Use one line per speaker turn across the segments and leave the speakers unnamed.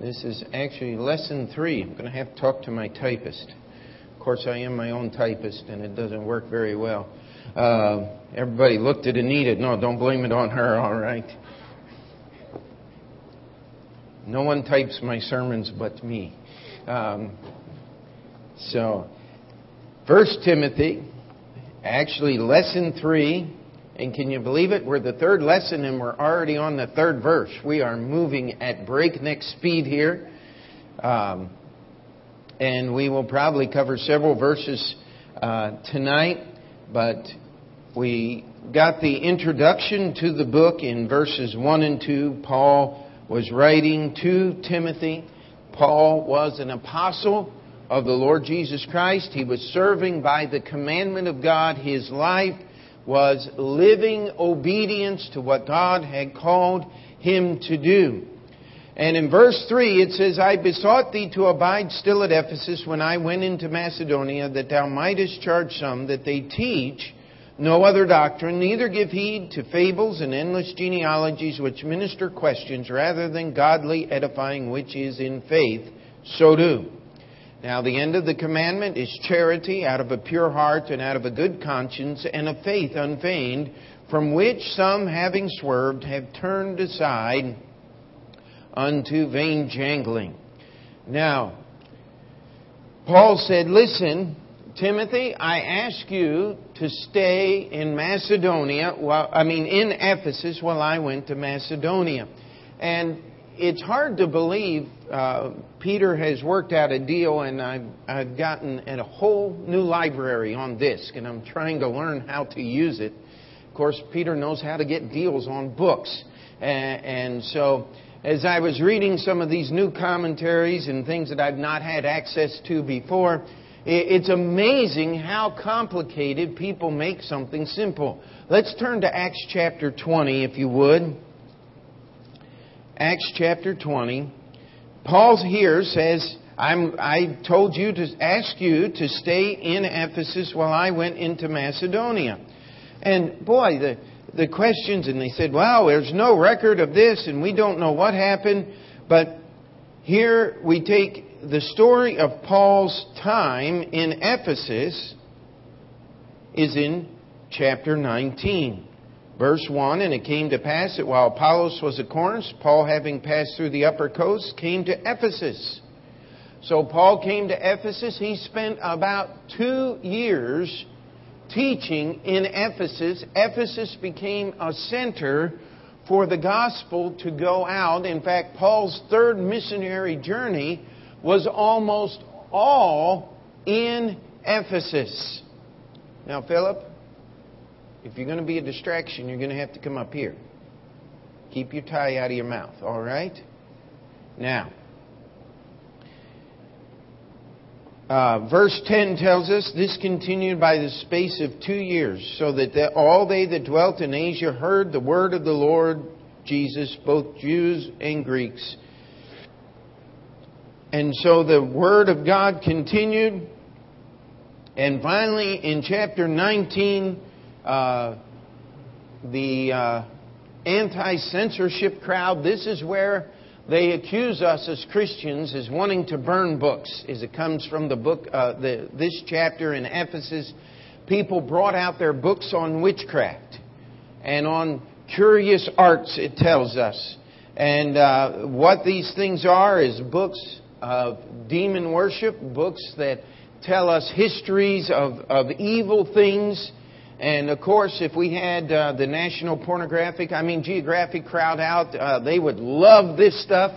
This is actually lesson three. I'm going to have to talk to my typist. Of course, I am my own typist, and it doesn't work very well. Uh, everybody looked at Anita. No, don't blame it on her, all right? No one types my sermons but me. Um, so, First Timothy, actually lesson three, and can you believe it? We're the third lesson and we're already on the third verse. We are moving at breakneck speed here. Um, and we will probably cover several verses uh, tonight, but we got the introduction to the book in verses 1 and 2. Paul was writing to Timothy. Paul was an apostle of the Lord Jesus Christ. He was serving by the commandment of God. His life was living obedience to what God had called him to do. And in verse 3 it says, I besought thee to abide still at Ephesus when I went into Macedonia, that thou mightest charge some that they teach no other doctrine, neither give heed to fables and endless genealogies which minister questions rather than godly edifying which is in faith, so do. Now, the end of the commandment is charity out of a pure heart and out of a good conscience and a faith unfeigned, from which some, having swerved, have turned aside unto vain jangling. Now, Paul said, Listen, Timothy, I ask you to stay in Macedonia, while, I mean, in Ephesus while I went to Macedonia. And it's hard to believe uh, Peter has worked out a deal, and I've, I've gotten a whole new library on disc, and I'm trying to learn how to use it. Of course, Peter knows how to get deals on books. And, and so, as I was reading some of these new commentaries and things that I've not had access to before, it's amazing how complicated people make something simple. Let's turn to Acts chapter 20, if you would. Acts chapter 20. Paul here says, I told you to ask you to stay in Ephesus while I went into Macedonia. And boy, the, the questions, and they said, wow, there's no record of this, and we don't know what happened. But here we take the story of Paul's time in Ephesus is in chapter 19. Verse 1 And it came to pass that while Apollos was at Corinth, Paul, having passed through the upper coast, came to Ephesus. So Paul came to Ephesus. He spent about two years teaching in Ephesus. Ephesus became a center for the gospel to go out. In fact, Paul's third missionary journey was almost all in Ephesus. Now, Philip, if you're going to be a distraction, you're going to have to come up here. Keep your tie out of your mouth, all right? Now, uh, verse 10 tells us this continued by the space of two years, so that the, all they that dwelt in Asia heard the word of the Lord Jesus, both Jews and Greeks. And so the word of God continued. And finally, in chapter 19, uh, the uh, anti censorship crowd, this is where they accuse us as Christians as wanting to burn books, as it comes from the book, uh, the, this chapter in Ephesus. People brought out their books on witchcraft and on curious arts, it tells us. And uh, what these things are is books of demon worship, books that tell us histories of, of evil things and of course, if we had uh, the National Pornographic, I mean Geographic crowd out, uh, they would love this stuff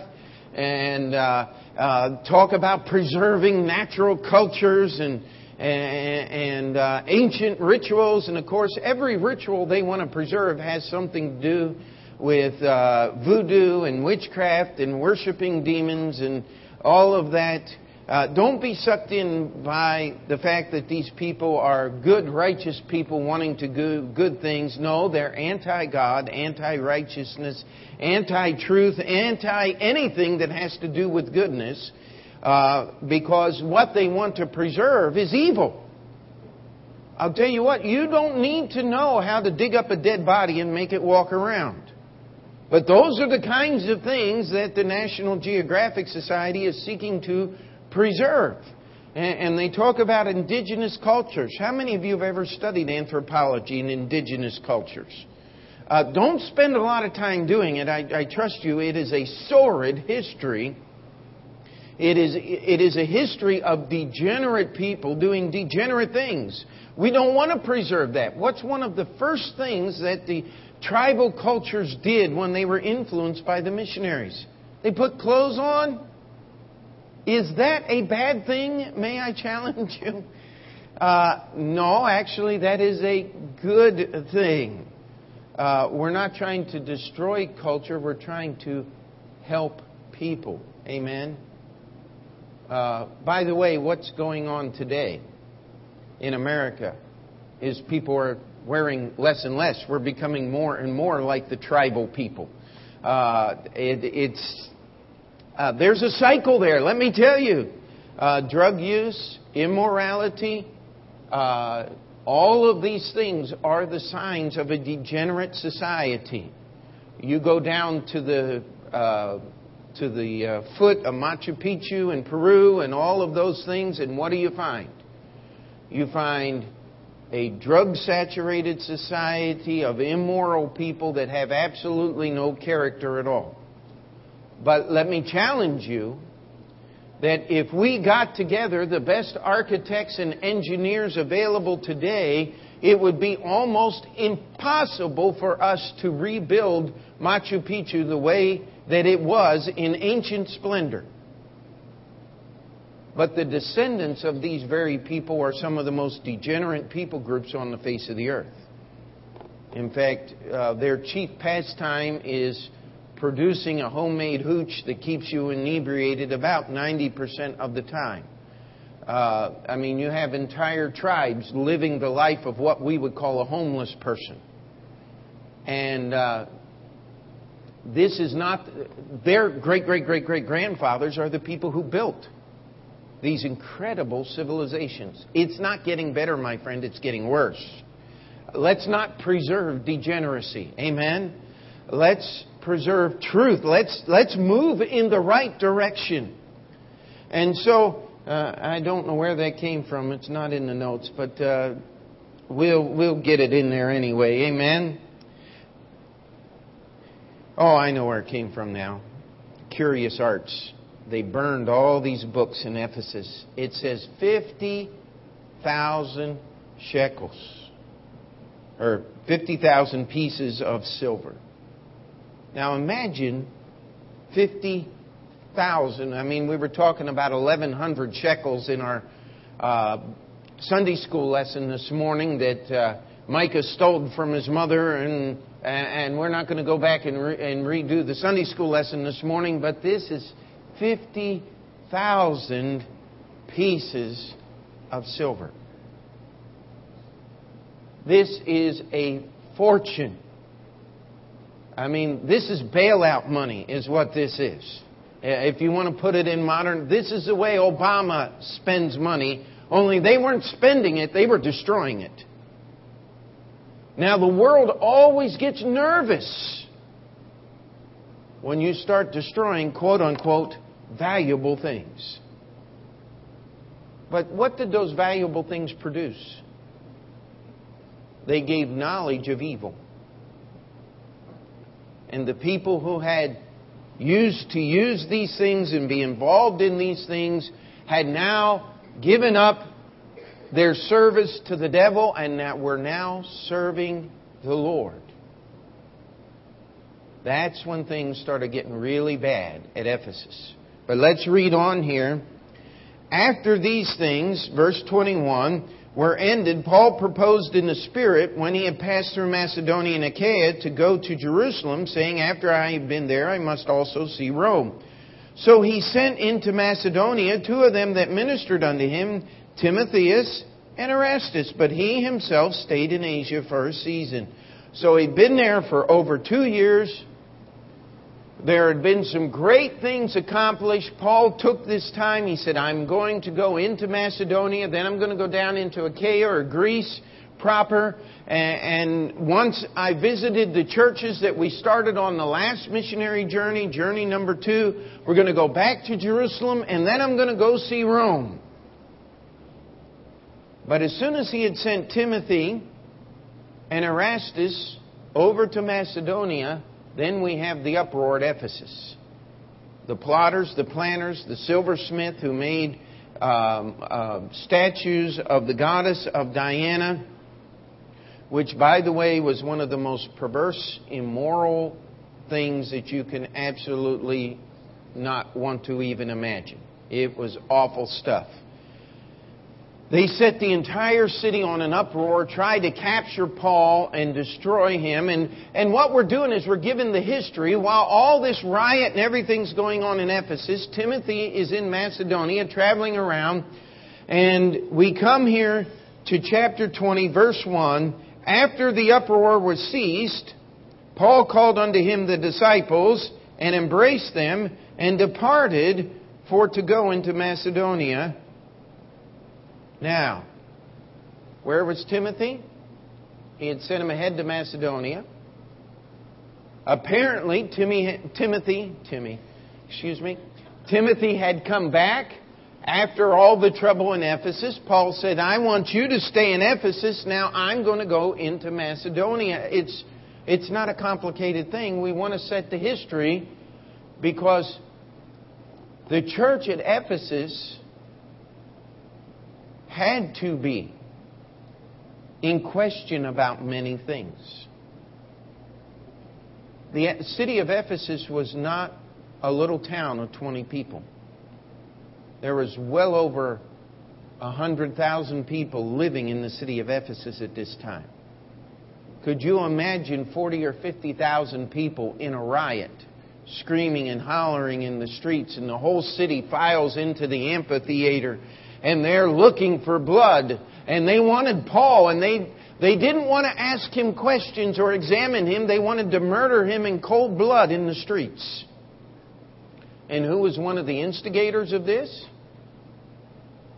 and uh, uh talk about preserving natural cultures and and, uh, ancient rituals. And of course, every ritual they want to preserve has something to do with uh, voodoo and witchcraft and worshiping demons and all of that. Uh, don't be sucked in by the fact that these people are good, righteous people wanting to do good things. No, they're anti God, anti righteousness, anti truth, anti anything that has to do with goodness, uh, because what they want to preserve is evil. I'll tell you what, you don't need to know how to dig up a dead body and make it walk around. But those are the kinds of things that the National Geographic Society is seeking to preserve. And they talk about indigenous cultures. How many of you have ever studied anthropology and indigenous cultures? Uh, don't spend a lot of time doing it. I, I trust you. It is a sordid history. It is, it is a history of degenerate people doing degenerate things. We don't want to preserve that. What's one of the first things that the tribal cultures did when they were influenced by the missionaries? They put clothes on. Is that a bad thing? May I challenge you? Uh, no, actually, that is a good thing. Uh, we're not trying to destroy culture, we're trying to help people. Amen? Uh, by the way, what's going on today in America is people are wearing less and less. We're becoming more and more like the tribal people. Uh, it, it's uh, there's a cycle there, let me tell you. Uh, drug use, immorality, uh, all of these things are the signs of a degenerate society. You go down to the uh, to the uh, foot of Machu Picchu in Peru and all of those things, and what do you find? You find a drug saturated society of immoral people that have absolutely no character at all. But let me challenge you that if we got together the best architects and engineers available today, it would be almost impossible for us to rebuild Machu Picchu the way that it was in ancient splendor. But the descendants of these very people are some of the most degenerate people groups on the face of the earth. In fact, uh, their chief pastime is producing a homemade hooch that keeps you inebriated about 90% of the time. Uh, I mean, you have entire tribes living the life of what we would call a homeless person. And uh, this is not, their great, great, great, great grandfathers are the people who built these incredible civilizations. It's not getting better, my friend, it's getting worse. Let's not preserve degeneracy. Amen? Let's preserve truth. Let's, let's move in the right direction. And so, uh, I don't know where that came from. It's not in the notes, but uh, we'll, we'll get it in there anyway. Amen? Oh, I know where it came from now. Curious Arts. They burned all these books in Ephesus. It says 50,000 shekels, or 50,000 pieces of silver. Now imagine 50,000. I mean, we were talking about 1,100 shekels in our uh, Sunday school lesson this morning that uh, Micah stole from his mother, and, and we're not going to go back and, re- and redo the Sunday school lesson this morning, but this is 50,000 pieces of silver. This is a fortune. I mean, this is bailout money, is what this is. If you want to put it in modern, this is the way Obama spends money, only they weren't spending it, they were destroying it. Now, the world always gets nervous when you start destroying, quote unquote, valuable things. But what did those valuable things produce? They gave knowledge of evil. And the people who had used to use these things and be involved in these things had now given up their service to the devil and that were now serving the Lord. That's when things started getting really bad at Ephesus. But let's read on here. After these things, verse 21, were ended, Paul proposed in the Spirit when he had passed through Macedonia and Achaia to go to Jerusalem, saying, After I have been there, I must also see Rome. So he sent into Macedonia two of them that ministered unto him, Timotheus and Erastus, but he himself stayed in Asia for a season. So he'd been there for over two years. There had been some great things accomplished. Paul took this time. He said, I'm going to go into Macedonia, then I'm going to go down into Achaia or Greece, proper. And, once I visited the churches that we started on the last missionary journey, journey number two, we're going to go back to Jerusalem and then I'm going to go see Rome. But as soon as he had sent Timothy and Erastus over to Macedonia, then we have the uproar at Ephesus. The plotters, the planners, the silversmith who made um, uh, statues of the goddess of Diana, which, by the way, was one of the most perverse, immoral things that you can absolutely not want to even imagine. It was awful stuff. They set the entire city on an uproar, tried to capture Paul and destroy him. And, and what we're doing is we're giving the history. While all this riot and everything's going on in Ephesus, Timothy is in Macedonia traveling around. And we come here to chapter 20, verse 1. After the uproar was ceased, Paul called unto him the disciples and embraced them and departed for to go into Macedonia now, where was Timothy? He had sent him ahead to Macedonia. Apparently, Timmy, Timothy, Timmy, excuse me, Timothy had come back after all the trouble in Ephesus. Paul said, I want you to stay in Ephesus. Now I'm going to go into Macedonia. It's, it's not a complicated thing. We want to set the history because the church at Ephesus had to be in question about many things. The city of Ephesus was not a little town of 20 people. There was well over 100,000 people living in the city of Ephesus at this time. Could you imagine 40 or 50,000 people in a riot, screaming and hollering in the streets, and the whole city files into the amphitheater and they're looking for blood. And they wanted Paul, and they, they didn't want to ask him questions or examine him. They wanted to murder him in cold blood in the streets. And who was one of the instigators of this?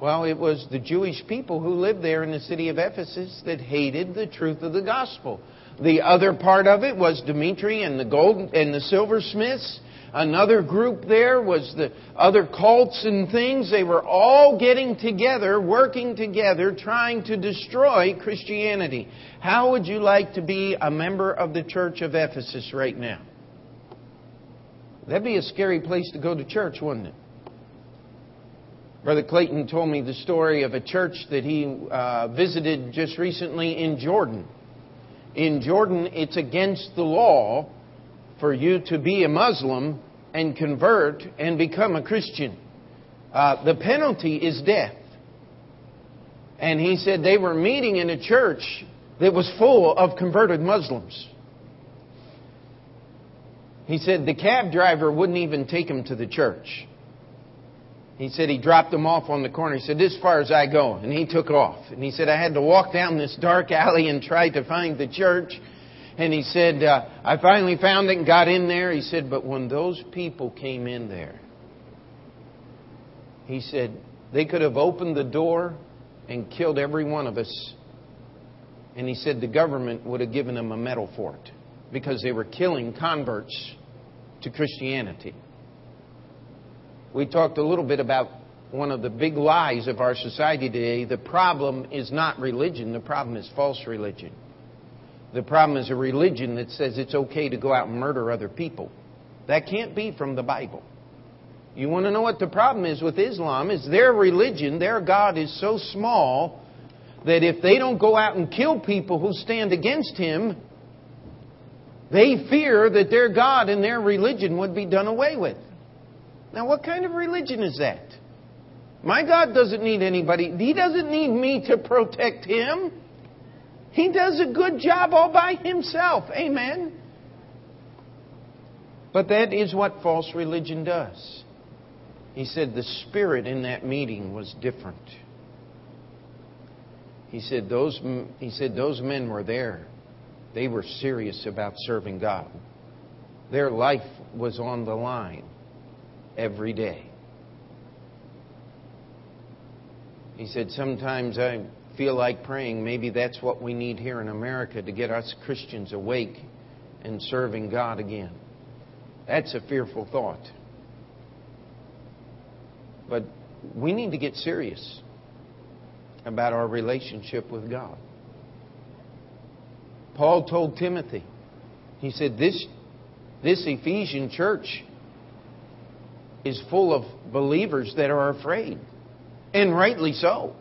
Well, it was the Jewish people who lived there in the city of Ephesus that hated the truth of the gospel. The other part of it was Demetri and the gold and the silversmiths Another group there was the other cults and things. They were all getting together, working together, trying to destroy Christianity. How would you like to be a member of the church of Ephesus right now? That'd be a scary place to go to church, wouldn't it? Brother Clayton told me the story of a church that he uh, visited just recently in Jordan. In Jordan, it's against the law for you to be a Muslim and convert and become a Christian. Uh, the penalty is death. And he said they were meeting in a church that was full of converted Muslims. He said the cab driver wouldn't even take him to the church. He said he dropped them off on the corner. He said, This far as I go. And he took off. And he said, I had to walk down this dark alley and try to find the church. And he said, uh, I finally found it and got in there. He said, but when those people came in there, he said, they could have opened the door and killed every one of us. And he said the government would have given them a medal for it because they were killing converts to Christianity. We talked a little bit about one of the big lies of our society today. The problem is not religion, the problem is false religion. The problem is a religion that says it's okay to go out and murder other people. That can't be from the Bible. You want to know what the problem is with Islam is their religion, their God is so small that if they don't go out and kill people who stand against him, they fear that their God and their religion would be done away with. Now, what kind of religion is that? My God doesn't need anybody. He doesn't need me to protect him. He does a good job all by himself. Amen. But that is what false religion does. He said the spirit in that meeting was different. He said those, he said those men were there. They were serious about serving God. Their life was on the line every day. He said, Sometimes I feel like praying, maybe that's what we need here in America to get us Christians awake and serving God again. That's a fearful thought. But we need to get serious about our relationship with God. Paul told Timothy, he said, This, this Ephesian church is full of believers that are afraid. And rightly so.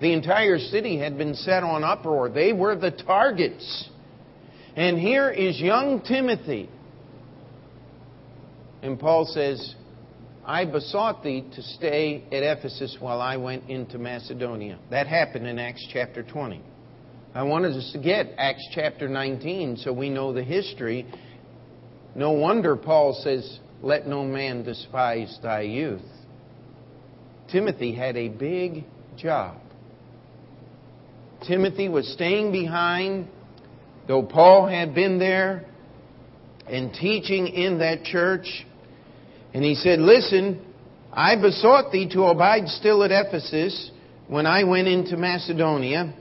The entire city had been set on uproar. They were the targets. And here is young Timothy. And Paul says, I besought thee to stay at Ephesus while I went into Macedonia. That happened in Acts chapter 20. I wanted us to get Acts chapter 19 so we know the history. No wonder Paul says, Let no man despise thy youth. Timothy had a big job. Timothy was staying behind, though Paul had been there and teaching in that church. And he said, Listen, I besought thee to abide still at Ephesus when I went into Macedonia.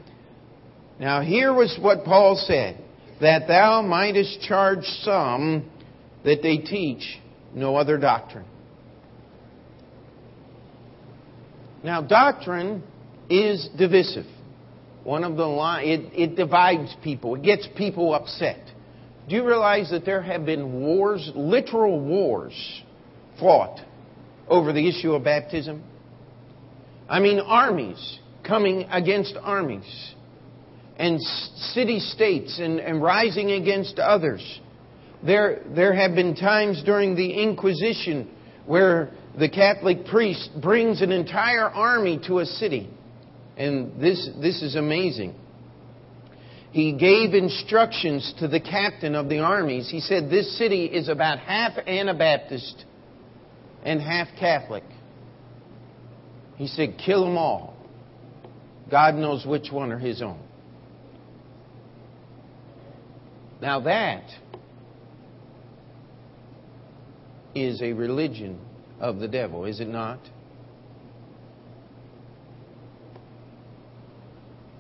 Now, here was what Paul said that thou mightest charge some that they teach no other doctrine. Now, doctrine is divisive. One of the it, it divides people. It gets people upset. Do you realize that there have been wars, literal wars, fought over the issue of baptism? I mean, armies coming against armies, and city states and, and rising against others. There, there have been times during the Inquisition where the Catholic priest brings an entire army to a city. And this, this is amazing. He gave instructions to the captain of the armies. He said, This city is about half Anabaptist and half Catholic. He said, Kill them all. God knows which one are his own. Now that is a religion of the devil, is it not?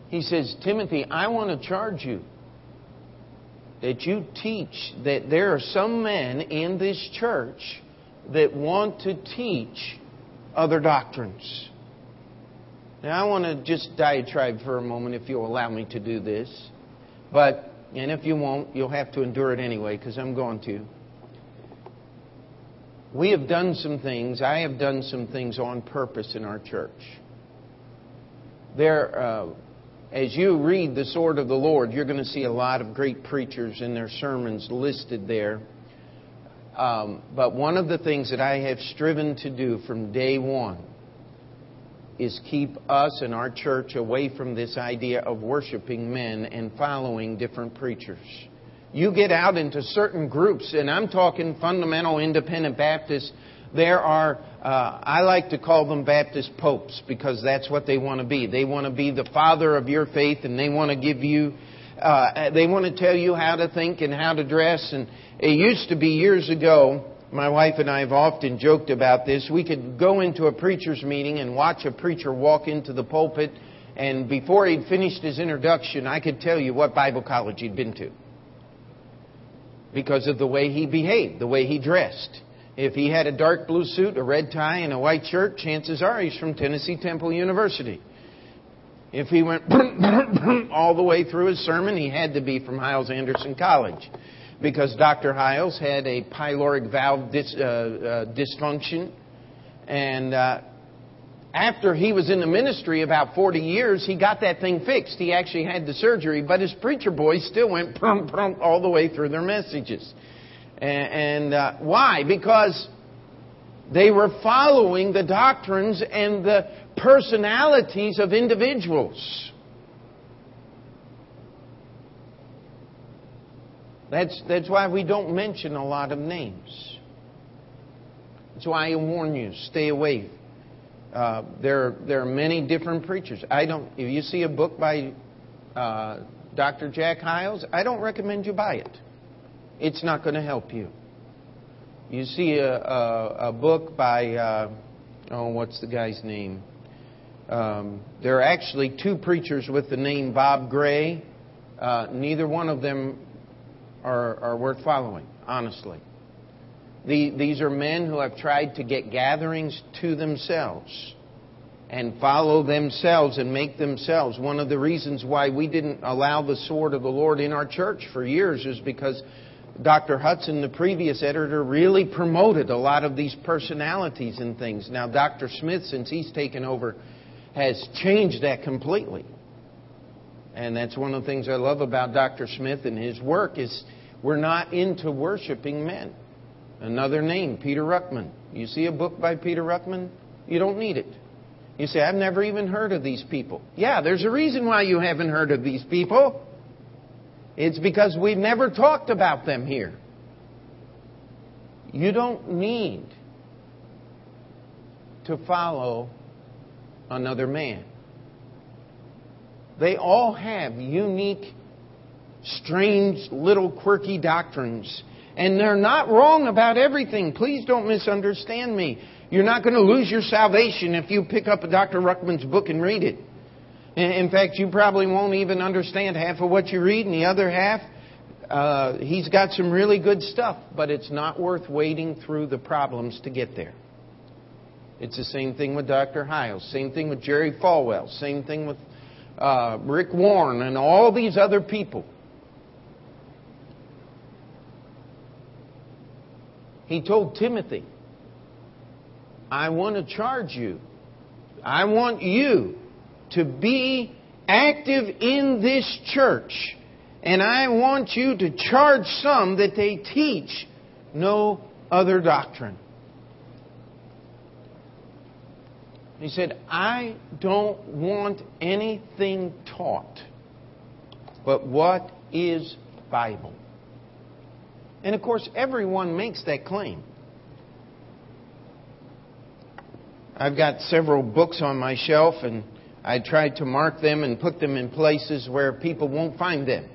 He says, Timothy, I want to charge you that you teach that there are some men in this church that want to teach other doctrines. Now, I want to just diatribe for a moment if you'll allow me to do this. But, and if you won't, you'll have to endure it anyway because I'm going to. We have done some things, I have done some things on purpose in our church. There, uh, as you read the Sword of the Lord, you're going to see a lot of great preachers in their sermons listed there. Um, but one of the things that I have striven to do from day one is keep us and our church away from this idea of worshiping men and following different preachers. You get out into certain groups, and I'm talking fundamental independent Baptists. There are, uh, I like to call them Baptist popes because that's what they want to be. They want to be the father of your faith, and they want to give you, uh, they want to tell you how to think and how to dress. And it used to be years ago, my wife and I have often joked about this. We could go into a preacher's meeting and watch a preacher walk into the pulpit, and before he'd finished his introduction, I could tell you what Bible college he'd been to because of the way he behaved, the way he dressed. If he had a dark blue suit, a red tie, and a white shirt, chances are he's from Tennessee Temple University. If he went all the way through his sermon, he had to be from Hyles Anderson College because Dr. Hyles had a pyloric valve dis, uh, uh, dysfunction, and uh, after he was in the ministry about 40 years, he got that thing fixed. He actually had the surgery, but his preacher boys still went all the way through their messages. And, and uh, why? Because they were following the doctrines and the personalities of individuals. That's, that's why we don't mention a lot of names. That's why I warn you, stay away uh, there, there are many different preachers. I don't. If you see a book by uh, Dr. Jack Hyles, I don't recommend you buy it. It's not going to help you. You see a, a, a book by uh, oh, what's the guy's name? Um, there are actually two preachers with the name Bob Gray. Uh, neither one of them are, are worth following, honestly. The, these are men who have tried to get gatherings to themselves and follow themselves and make themselves. One of the reasons why we didn't allow the sword of the Lord in our church for years is because Dr. Hutson, the previous editor, really promoted a lot of these personalities and things. Now, Dr. Smith, since he's taken over, has changed that completely. And that's one of the things I love about Dr. Smith and his work is we're not into worshiping men. Another name, Peter Ruckman. You see a book by Peter Ruckman? You don't need it. You say, I've never even heard of these people. Yeah, there's a reason why you haven't heard of these people. It's because we've never talked about them here. You don't need to follow another man. They all have unique, strange, little quirky doctrines. And they're not wrong about everything. Please don't misunderstand me. You're not going to lose your salvation if you pick up Dr. Ruckman's book and read it. In fact, you probably won't even understand half of what you read, and the other half, uh, he's got some really good stuff, but it's not worth wading through the problems to get there. It's the same thing with Dr. Hyles, same thing with Jerry Falwell, same thing with uh, Rick Warren, and all these other people. He told Timothy, I want to charge you. I want you to be active in this church. And I want you to charge some that they teach no other doctrine. He said, I don't want anything taught but what is Bible. And of course, everyone makes that claim. I've got several books on my shelf, and I tried to mark them and put them in places where people won't find them.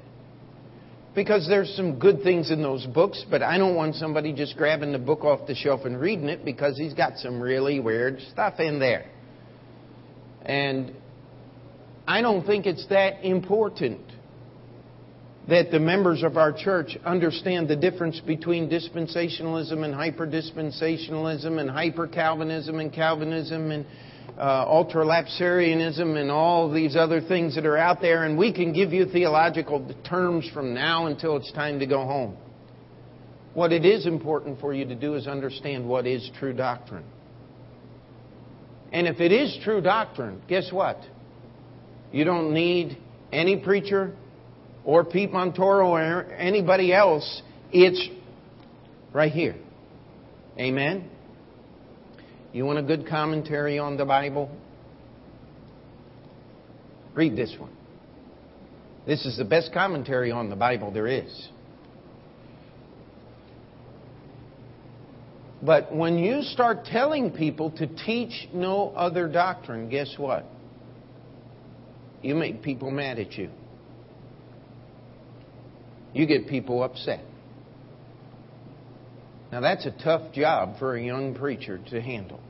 Because there's some good things in those books, but I don't want somebody just grabbing the book off the shelf and reading it because he's got some really weird stuff in there. And I don't think it's that important that the members of our church understand the difference between dispensationalism and hyper-dispensationalism and hyper-Calvinism and Calvinism and uh, ultralapsarianism and all these other things that are out there, and we can give you theological terms from now until it's time to go home. What it is important for you to do is understand what is true doctrine. And if it is true doctrine, guess what? You don't need any preacher, or Pete Montoro or anybody else. It's right here. Amen? You want a good commentary on the Bible? Read this one. This is the best commentary on the Bible there is. But when you start telling people to teach no other doctrine, guess what? You make people mad at you you get people upset. Now, that's a tough job for a young preacher to handle.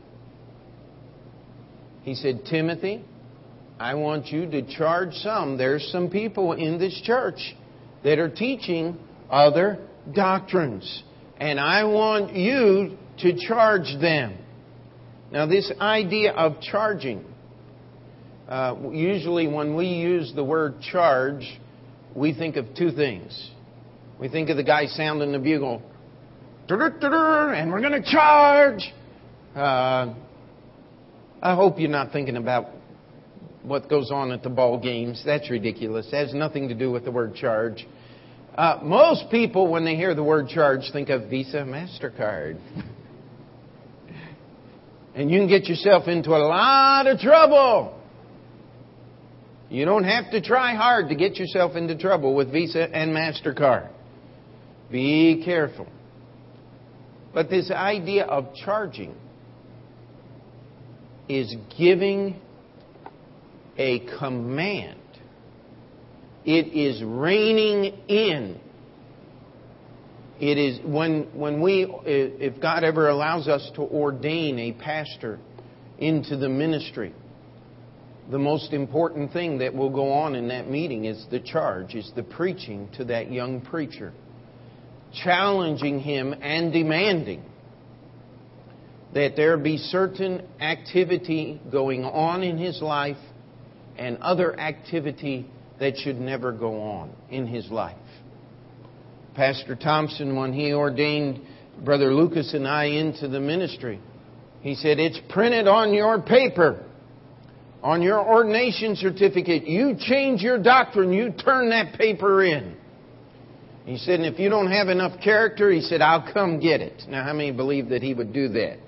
He said, Timothy, I want you to charge some. There's some people in this church that are teaching other doctrines. And I want you to charge them. Now, this idea of charging, uh, usually when we use the word charge, we think of two things. We think of the guy sounding the bugle, and we're going to charge. Uh, I hope you're not thinking about what goes on at the ball games. That's ridiculous. It has nothing to do with the word charge. Uh, most people, when they hear the word charge, think of Visa, MasterCard. and you can get yourself into a lot of trouble. You don't have to try hard to get yourself into trouble with Visa and MasterCard. Be careful. But this idea of charging is giving a command. It is reining in. It is when, when we, if God ever allows us to ordain a pastor into the ministry, the most important thing that will go on in that meeting is the charge, is the preaching to that young preacher, challenging him and demanding that there be certain activity going on in his life and other activity that should never go on in his life. Pastor Thompson, when he ordained Brother Lucas and I into the ministry, he said, It's printed on your paper on your ordination certificate, you change your doctrine, you turn that paper in. He said, and if you don't have enough character, he said, I'll come get it. Now, how many believe that he would do that?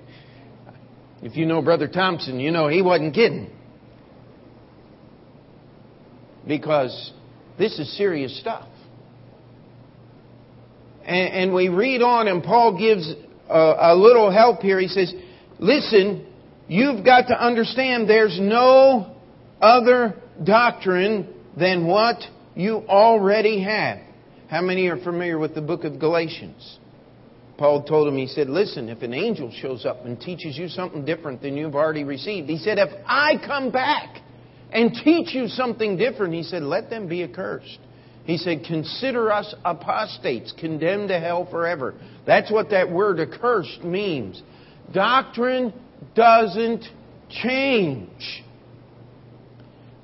If you know Brother Thompson, you know he wasn't kidding. Because this is serious stuff. And, and we read on, and Paul gives a, a little help here. He says, Listen, You've got to understand there's no other doctrine than what you already have. How many are familiar with the book of Galatians? Paul told him, he said, Listen, if an angel shows up and teaches you something different than you've already received, he said, If I come back and teach you something different, he said, Let them be accursed. He said, Consider us apostates, condemned to hell forever. That's what that word accursed means. Doctrine doesn't change.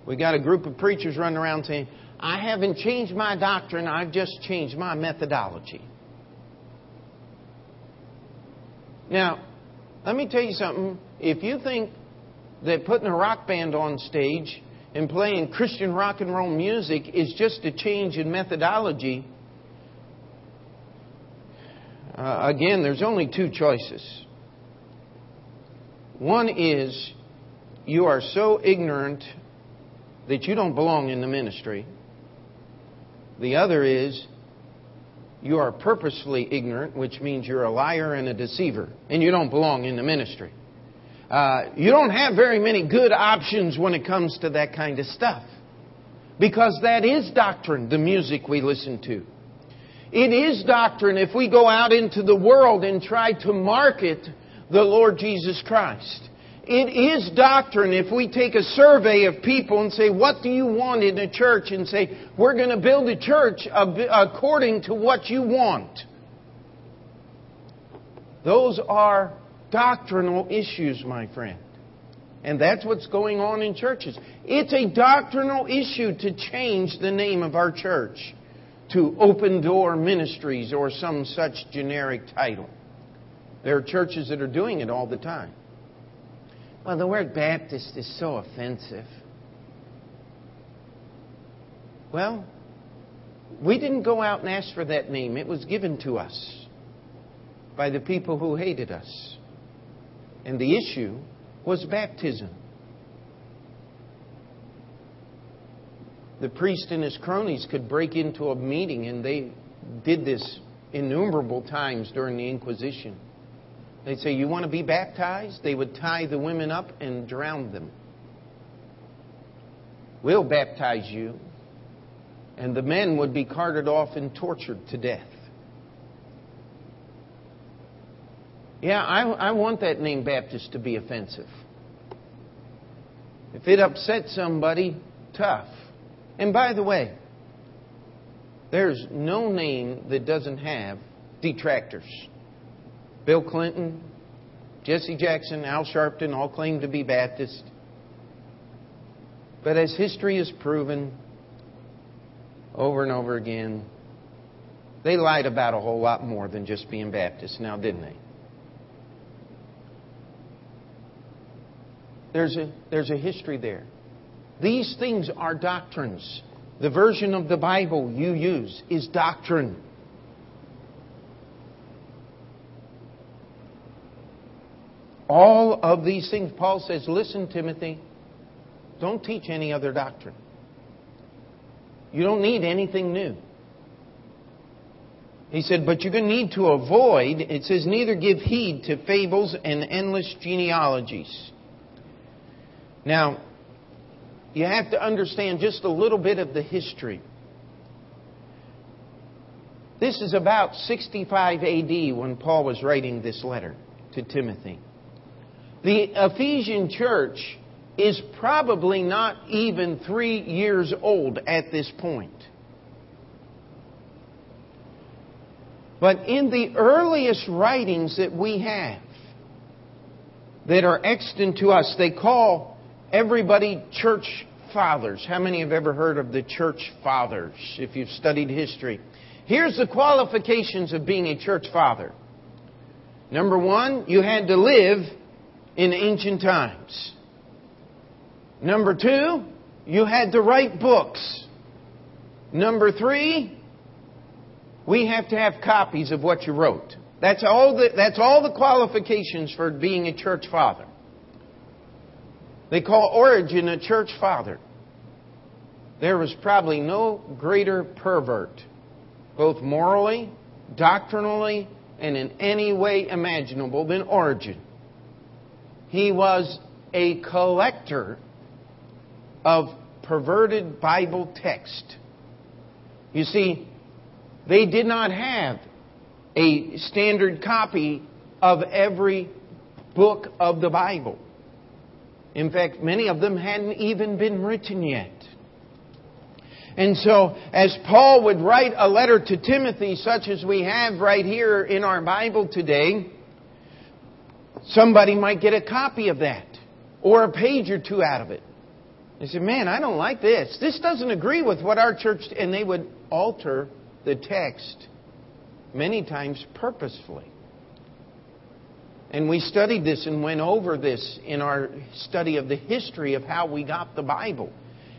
We got a group of preachers running around saying, I haven't changed my doctrine, I've just changed my methodology. Now, let me tell you something. If you think that putting a rock band on stage and playing Christian rock and roll music is just a change in methodology, uh, again, there's only two choices. One is you are so ignorant that you don't belong in the ministry. The other is you are purposefully ignorant, which means you're a liar and a deceiver, and you don't belong in the ministry. Uh, you don't have very many good options when it comes to that kind of stuff. Because that is doctrine, the music we listen to. It is doctrine if we go out into the world and try to market the Lord Jesus Christ. It is doctrine if we take a survey of people and say, What do you want in a church? and say, We're going to build a church according to what you want. Those are doctrinal issues, my friend. And that's what's going on in churches. It's a doctrinal issue to change the name of our church to Open Door Ministries or some such generic title. There are churches that are doing it all the time. Well, the word Baptist is so offensive. Well, we didn't go out and ask for that name. It was given to us by the people who hated us. And the issue was baptism. The priest and his cronies could break into a meeting, and they did this innumerable times during the Inquisition. They'd say, You want to be baptized? They would tie the women up and drown them. We'll baptize you. And the men would be carted off and tortured to death. Yeah, I, I want that name Baptist to be offensive. If it upsets somebody, tough. And by the way, there's no name that doesn't have detractors. Bill Clinton, Jesse Jackson, Al Sharpton all claim to be Baptist. But as history has proven over and over again, they lied about a whole lot more than just being Baptist now, didn't they? There's a, there's a history there. These things are doctrines. The version of the Bible you use is doctrine. All of these things, Paul says, listen, Timothy, don't teach any other doctrine. You don't need anything new. He said, but you're going to need to avoid, it says, neither give heed to fables and endless genealogies. Now, you have to understand just a little bit of the history. This is about 65 AD when Paul was writing this letter to Timothy. The Ephesian church is probably not even three years old at this point. But in the earliest writings that we have that are extant to us, they call everybody church fathers. How many have ever heard of the church fathers if you've studied history? Here's the qualifications of being a church father. Number one, you had to live in ancient times. Number two, you had to write books. Number three, we have to have copies of what you wrote. That's all the, that's all the qualifications for being a church father. They call Origen a church father. There was probably no greater pervert, both morally, doctrinally, and in any way imaginable, than Origen. He was a collector of perverted Bible text. You see, they did not have a standard copy of every book of the Bible. In fact, many of them hadn't even been written yet. And so, as Paul would write a letter to Timothy, such as we have right here in our Bible today, somebody might get a copy of that or a page or two out of it. They say, Man, I don't like this. This doesn't agree with what our church. And they would alter the text many times purposefully. And we studied this and went over this in our study of the history of how we got the Bible.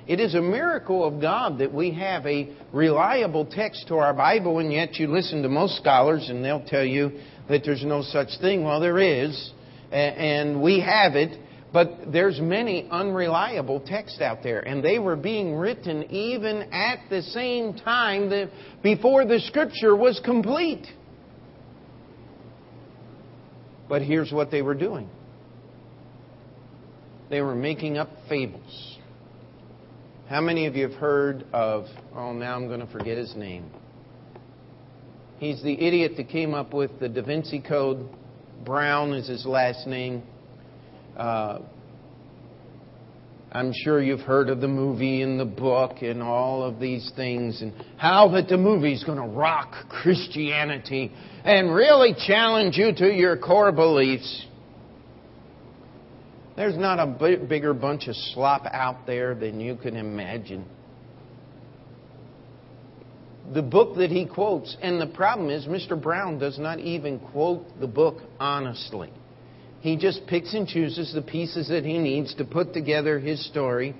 It is a miracle of God that we have a reliable text to our Bible, and yet you listen to most scholars and they'll tell you that there's no such thing. Well, there is, and we have it, but there's many unreliable texts out there, and they were being written even at the same time that before the Scripture was complete. But here's what they were doing they were making up fables. How many of you have heard of, oh, now I'm going to forget his name. He's the idiot that came up with the Da Vinci Code. Brown is his last name. Uh, I'm sure you've heard of the movie and the book and all of these things, and how that the movie's going to rock Christianity and really challenge you to your core beliefs. There's not a bigger bunch of slop out there than you can imagine. The book that he quotes, and the problem is, Mr. Brown does not even quote the book honestly. He just picks and chooses the pieces that he needs to put together his story.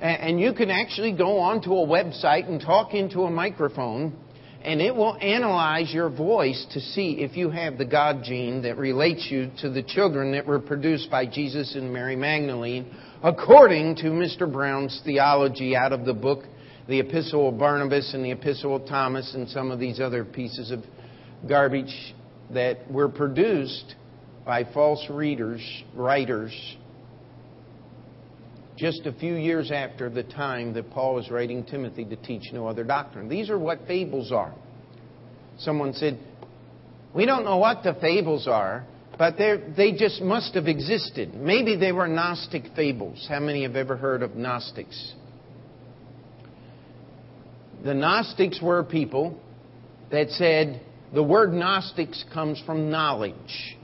And you can actually go onto a website and talk into a microphone, and it will analyze your voice to see if you have the God gene that relates you to the children that were produced by Jesus and Mary Magdalene, according to Mr. Brown's theology out of the book, the Epistle of Barnabas and the Epistle of Thomas, and some of these other pieces of garbage that were produced by false readers, writers, just a few years after the time that Paul was writing Timothy to teach no other doctrine. These are what fables are. Someone said, We don't know what the fables are, but they just must have existed. Maybe they were Gnostic fables. How many have ever heard of Gnostics? The Gnostics were people that said the word Gnostics comes from knowledge.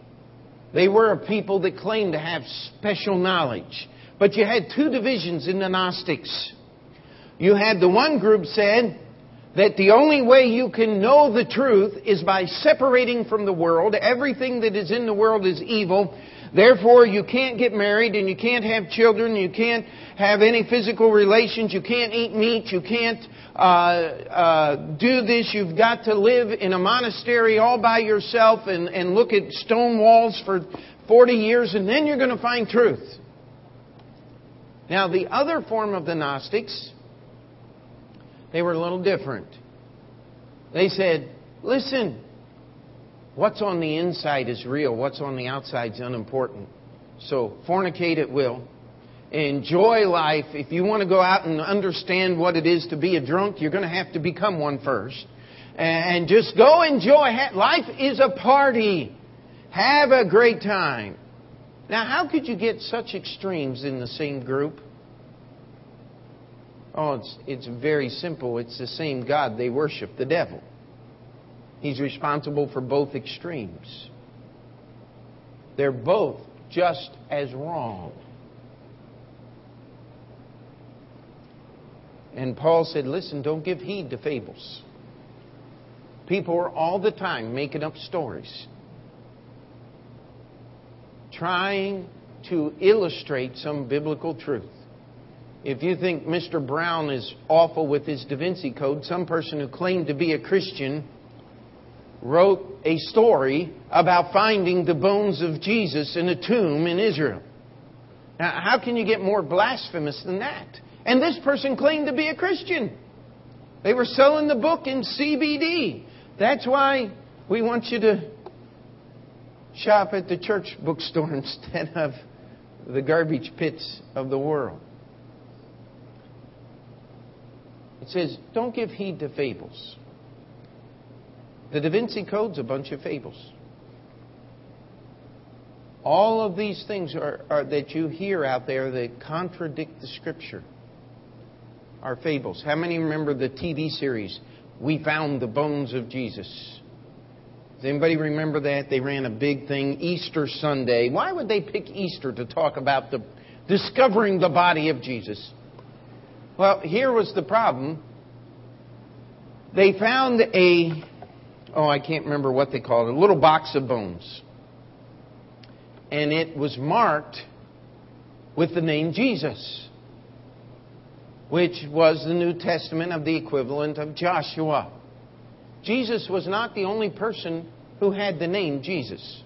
They were a people that claimed to have special knowledge. But you had two divisions in the Gnostics. You had the one group said that the only way you can know the truth is by separating from the world. Everything that is in the world is evil. Therefore, you can't get married and you can't have children. You can't have any physical relations. You can't eat meat. You can't uh, uh, do this. You've got to live in a monastery all by yourself and, and look at stone walls for 40 years, and then you're going to find truth. Now, the other form of the Gnostics, they were a little different. They said, listen, what's on the inside is real, what's on the outside is unimportant. So, fornicate at will enjoy life, if you want to go out and understand what it is to be a drunk, you're going to have to become one first. And just go enjoy. Life is a party. Have a great time. Now, how could you get such extremes in the same group? Oh, it's, it's very simple. It's the same God they worship, the devil. He's responsible for both extremes. They're both just as wrong. And Paul said, listen, don't give heed to fables. People are all the time making up stories, trying to illustrate some biblical truth. If you think Mr. Brown is awful with his Da Vinci Code, some person who claimed to be a Christian wrote a story about finding the bones of Jesus in a tomb in Israel. Now, how can you get more blasphemous than that? And this person claimed to be a Christian. They were selling the book in CBD. That's why we want you to shop at the church bookstore instead of the garbage pits of the world. It says, don't give heed to fables. The Da Vinci Code's a bunch of fables. All of these things are, are, that you hear out there that contradict the Scripture are fables. How many remember the TV series, We Found the Bones of Jesus? Does anybody remember that? They ran a big thing Easter Sunday. Why would they pick Easter to talk about the discovering the body of Jesus? Well, here was the problem. They found a, oh, I can't remember what they called it, a little box of bones. And it was marked with the name Jesus which was the New Testament of the equivalent of Joshua. Jesus was not the only person who had the name Jesus.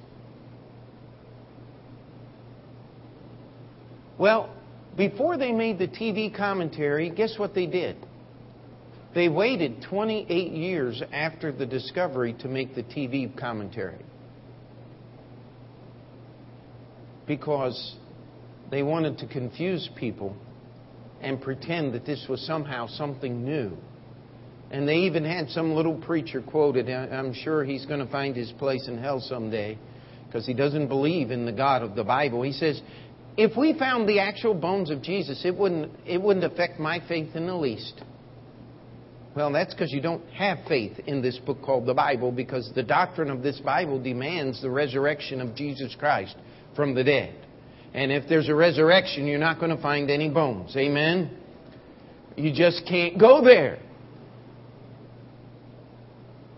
Well, before they made the TV commentary, guess what they did? They waited 28 years after the discovery to make the TV commentary. Because they wanted to confuse people and pretend that this was somehow something new. And they even had some little preacher quoted. I'm sure he's going to find his place in hell someday because he doesn't believe in the God of the Bible. He says, if we found the actual bones of Jesus, it wouldn't, it wouldn't affect my faith in the least. Well, that's because you don't have faith in this book called the Bible because the doctrine of this Bible demands the resurrection of Jesus Christ from the dead. And if there's a resurrection, you're not going to find any bones. Amen? You just can't go there.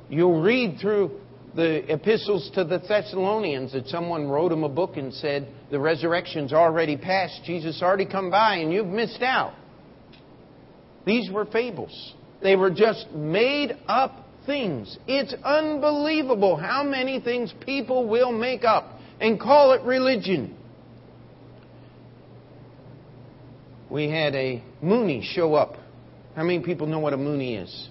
You'll read through the epistles to the Thessalonians that someone wrote them a book and said, The resurrection's already passed. Jesus already come by and you've missed out. These were fables. They were just made up things. It's unbelievable how many things people will make up and call it religion. we had a Moonie show up. How many people know what a Moonie is?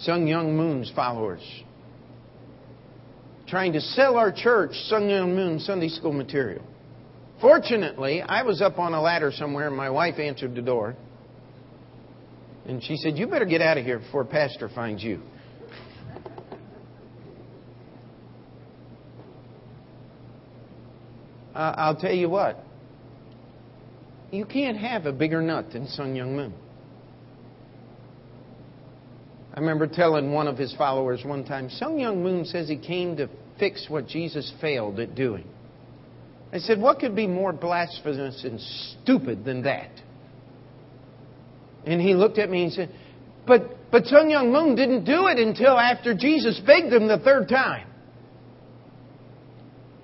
Sun Myung Moon's followers. Trying to sell our church Sun Myung Moon Sunday school material. Fortunately, I was up on a ladder somewhere and my wife answered the door. And she said, You better get out of here before Pastor finds you. Uh, I'll tell you what, you can't have a bigger nut than Sun Myung Moon. I remember telling one of his followers one time, Sun Myung Moon says he came to fix what Jesus failed at doing. I said, what could be more blasphemous and stupid than that? And he looked at me and said, but, but Sun Myung Moon didn't do it until after Jesus begged him the third time.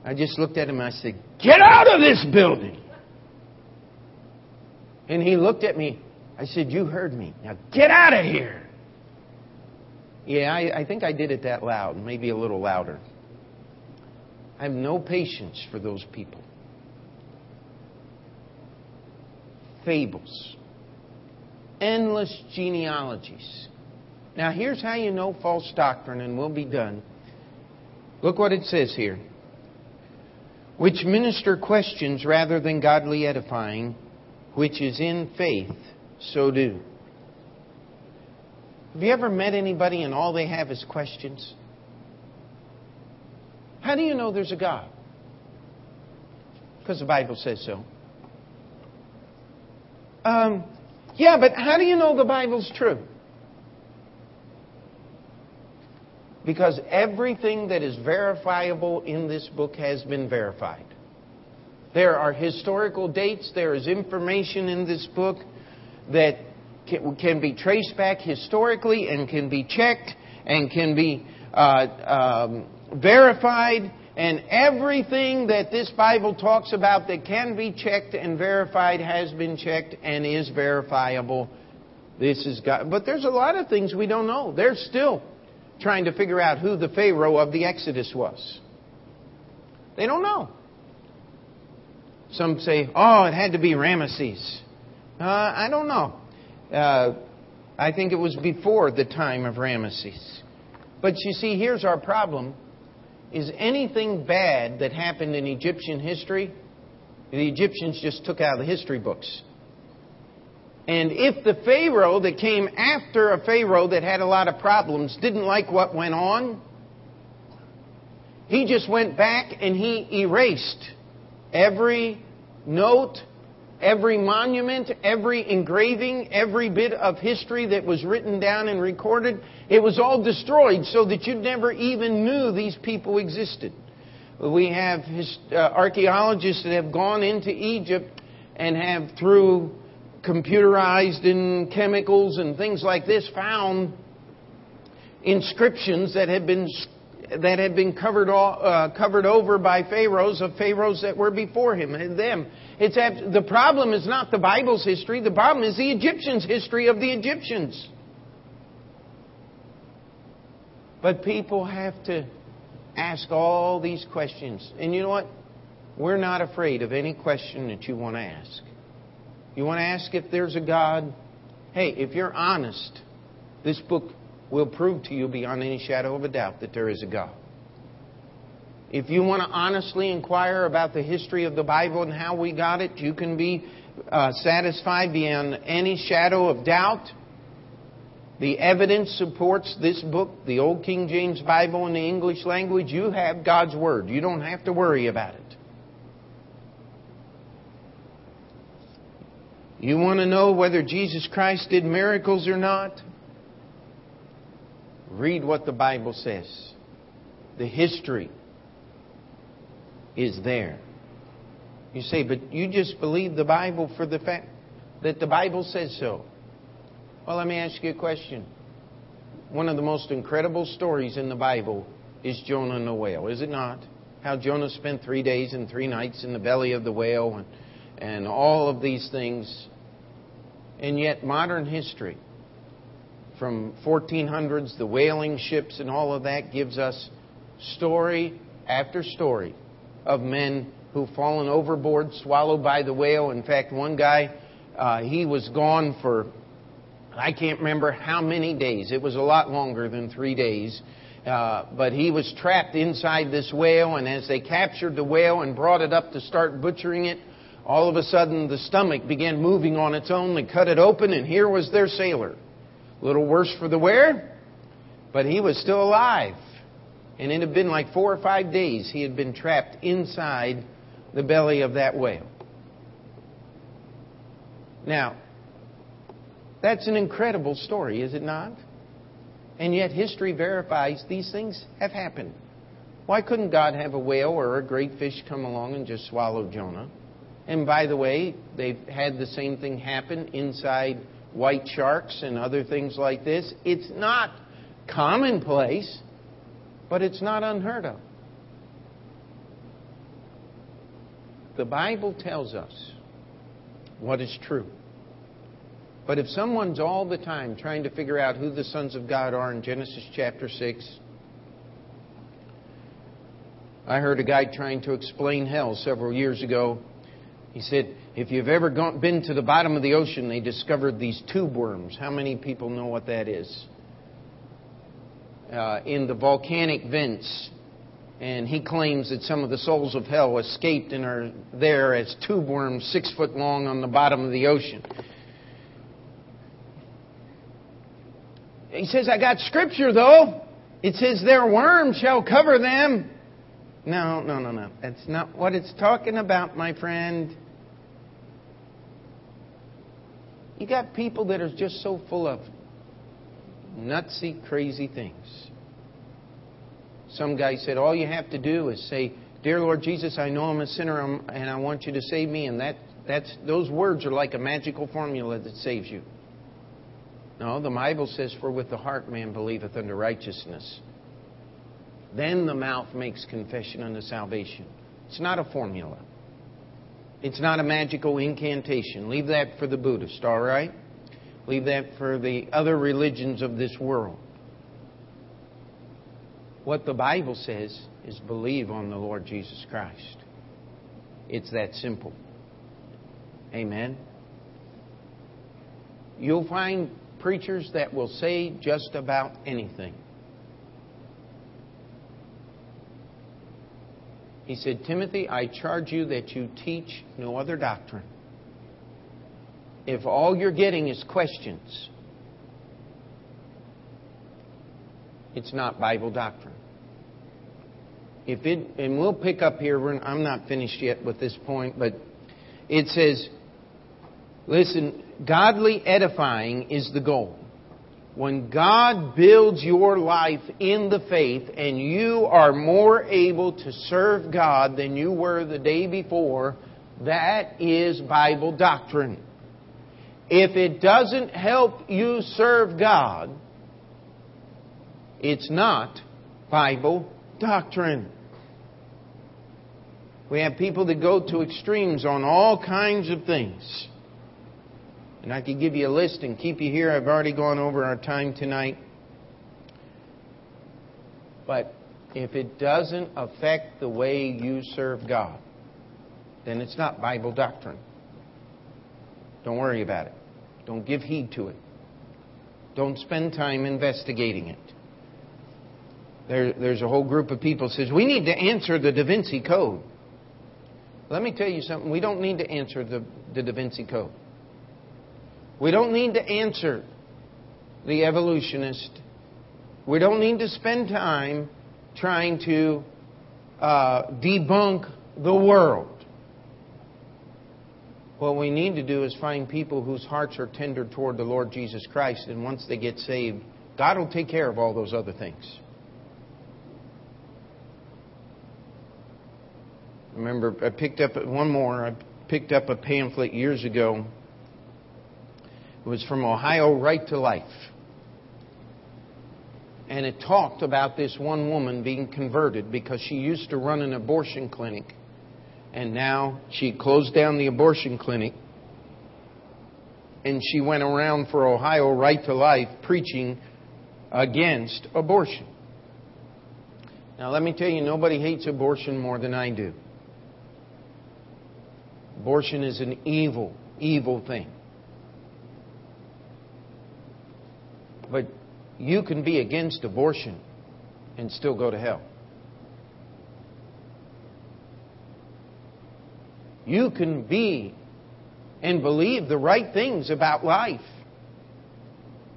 I just looked at him and I said, get out of this building. And he looked at me. I said, You heard me. Now get out of here. Yeah, I, I think I did it that loud, maybe a little louder. I have no patience for those people. Fables, endless genealogies. Now, here's how you know false doctrine, and we'll be done. Look what it says here. Which minister questions rather than godly edifying which is in faith, so do. Have you ever met anybody and all they have is questions? How do you know there's a God? Because the Bible says so. Um, yeah, but how do you know the Bible's true? Because everything that is verifiable in this book has been verified. There are historical dates, there is information in this book that can be traced back historically and can be checked and can be uh, um, verified. And everything that this Bible talks about that can be checked and verified has been checked and is verifiable. This is God. But there's a lot of things we don't know. They're still trying to figure out who the Pharaoh of the Exodus was. They don't know. Some say, oh, it had to be Ramesses. Uh, I don't know. Uh, I think it was before the time of Ramesses. But you see, here's our problem. Is anything bad that happened in Egyptian history, the Egyptians just took out of the history books. And if the Pharaoh that came after a Pharaoh that had a lot of problems didn't like what went on, he just went back and he erased every note, every monument, every engraving, every bit of history that was written down and recorded. It was all destroyed so that you never even knew these people existed. We have uh, archaeologists that have gone into Egypt and have, through computerized and chemicals and things like this found inscriptions that had been that had been covered all, uh, covered over by pharaohs of pharaohs that were before him and them. It's the problem is not the Bible's history. The problem is the Egyptians' history of the Egyptians. But people have to ask all these questions, and you know what? We're not afraid of any question that you want to ask. You want to ask if there's a God? Hey, if you're honest, this book will prove to you beyond any shadow of a doubt that there is a God. If you want to honestly inquire about the history of the Bible and how we got it, you can be uh, satisfied beyond any shadow of doubt. The evidence supports this book, the Old King James Bible in the English language. You have God's Word. You don't have to worry about it. You want to know whether Jesus Christ did miracles or not? Read what the Bible says. The history is there. You say, but you just believe the Bible for the fact that the Bible says so. Well, let me ask you a question. One of the most incredible stories in the Bible is Jonah and the whale, is it not? How Jonah spent three days and three nights in the belly of the whale and, and all of these things. And yet, modern history, from 1400s, the whaling ships and all of that, gives us story after story of men who've fallen overboard, swallowed by the whale. In fact, one guy, uh, he was gone for, I can't remember how many days. It was a lot longer than three days. Uh, but he was trapped inside this whale, and as they captured the whale and brought it up to start butchering it, all of a sudden the stomach began moving on its own. They cut it open, and here was their sailor. A little worse for the wear, but he was still alive. And it had been like four or five days he had been trapped inside the belly of that whale. Now, that's an incredible story, is it not? And yet history verifies these things have happened. Why couldn't God have a whale or a great fish come along and just swallow Jonah? And by the way, they've had the same thing happen inside white sharks and other things like this. It's not commonplace, but it's not unheard of. The Bible tells us what is true. But if someone's all the time trying to figure out who the sons of God are in Genesis chapter 6, I heard a guy trying to explain hell several years ago he said, if you've ever gone, been to the bottom of the ocean, they discovered these tube worms. How many people know what that is? Uh, in the volcanic vents. And he claims that some of the souls of hell escaped and are there as tube worms six foot long on the bottom of the ocean. He says, I got scripture though. It says, Their worms shall cover them No, no, no, no. That's not what it's talking about, my friend. You got people that are just so full of nutsy, crazy things. Some guy said, All you have to do is say, Dear Lord Jesus, I know I'm a sinner and I want you to save me. And that, that's, those words are like a magical formula that saves you. No, the Bible says, For with the heart man believeth unto righteousness. Then the mouth makes confession unto salvation. It's not a formula. It's not a magical incantation. Leave that for the Buddhist, all right? Leave that for the other religions of this world. What the Bible says is believe on the Lord Jesus Christ. It's that simple. Amen. You'll find preachers that will say just about anything. He said, Timothy, I charge you that you teach no other doctrine. If all you're getting is questions, it's not Bible doctrine. If it, and we'll pick up here, I'm not finished yet with this point, but it says, listen, godly edifying is the goal. When God builds your life in the faith and you are more able to serve God than you were the day before, that is Bible doctrine. If it doesn't help you serve God, it's not Bible doctrine. We have people that go to extremes on all kinds of things. And I could give you a list and keep you here. I've already gone over our time tonight. But if it doesn't affect the way you serve God, then it's not Bible doctrine. Don't worry about it. Don't give heed to it. Don't spend time investigating it. There, there's a whole group of people says we need to answer the Da Vinci Code. Let me tell you something. We don't need to answer the, the Da Vinci Code. We don't need to answer the evolutionist. We don't need to spend time trying to uh, debunk the world. What we need to do is find people whose hearts are tender toward the Lord Jesus Christ, and once they get saved, God will take care of all those other things. Remember, I picked up one more. I picked up a pamphlet years ago it was from Ohio Right to Life. And it talked about this one woman being converted because she used to run an abortion clinic. And now she closed down the abortion clinic. And she went around for Ohio Right to Life preaching against abortion. Now, let me tell you, nobody hates abortion more than I do. Abortion is an evil, evil thing. But you can be against abortion and still go to hell. You can be and believe the right things about life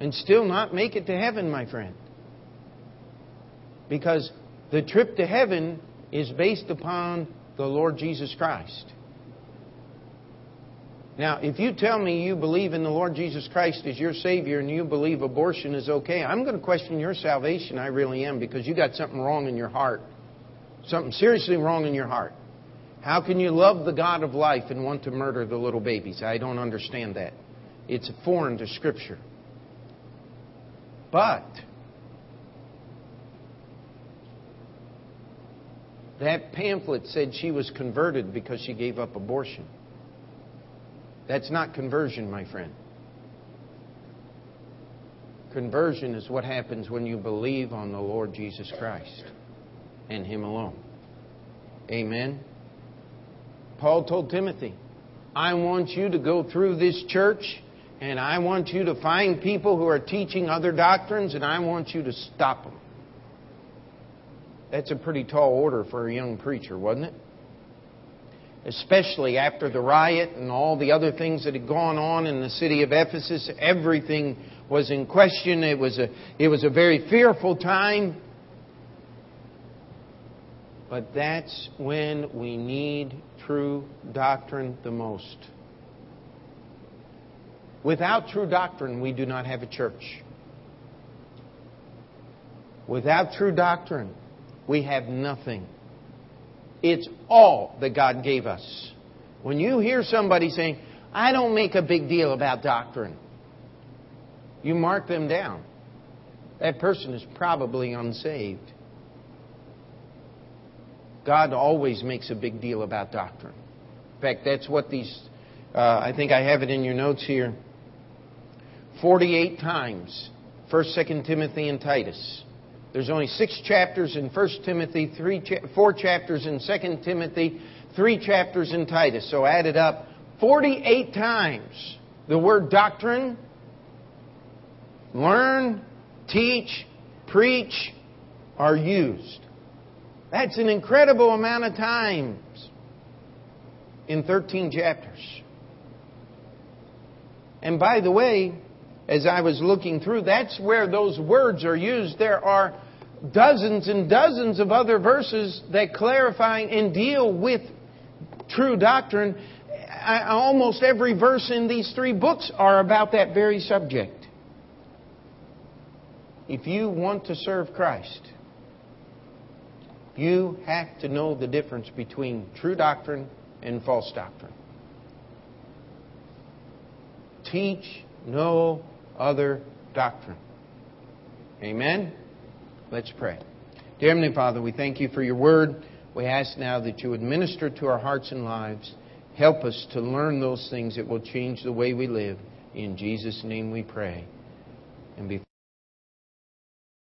and still not make it to heaven, my friend. Because the trip to heaven is based upon the Lord Jesus Christ. Now, if you tell me you believe in the Lord Jesus Christ as your Savior and you believe abortion is okay, I'm going to question your salvation. I really am because you got something wrong in your heart. Something seriously wrong in your heart. How can you love the God of life and want to murder the little babies? I don't understand that. It's foreign to Scripture. But that pamphlet said she was converted because she gave up abortion. That's not conversion, my friend. Conversion is what happens when you believe on the Lord Jesus Christ and Him alone. Amen. Paul told Timothy, I want you to go through this church and I want you to find people who are teaching other doctrines and I want you to stop them. That's a pretty tall order for a young preacher, wasn't it? especially after the riot and all the other things that had gone on in the city of Ephesus. Everything was in question. It was a, it was a very fearful time. But that's when we need true doctrine the most. Without true doctrine, we do not have a church. Without true doctrine, we have nothing. It's all that God gave us. When you hear somebody saying, I don't make a big deal about doctrine, you mark them down. That person is probably unsaved. God always makes a big deal about doctrine. In fact, that's what these, uh, I think I have it in your notes here. 48 times, 1st, 2nd Timothy, and Titus. There's only six chapters in 1st Timothy, three cha- four chapters in 2nd Timothy, three chapters in Titus. So added up, 48 times the word doctrine, learn, teach, preach are used. That's an incredible amount of times in 13 chapters. And by the way, as I was looking through, that's where those words are used. There are dozens and dozens of other verses that clarify and deal with true doctrine. Almost every verse in these three books are about that very subject. If you want to serve Christ, you have to know the difference between true doctrine and false doctrine. Teach no other doctrine. Amen? Let's pray. Dear Heavenly Father, we thank you for your word. We ask now that you would minister to our hearts and lives. Help us to learn those things that will change the way we live. In Jesus' name we pray. And be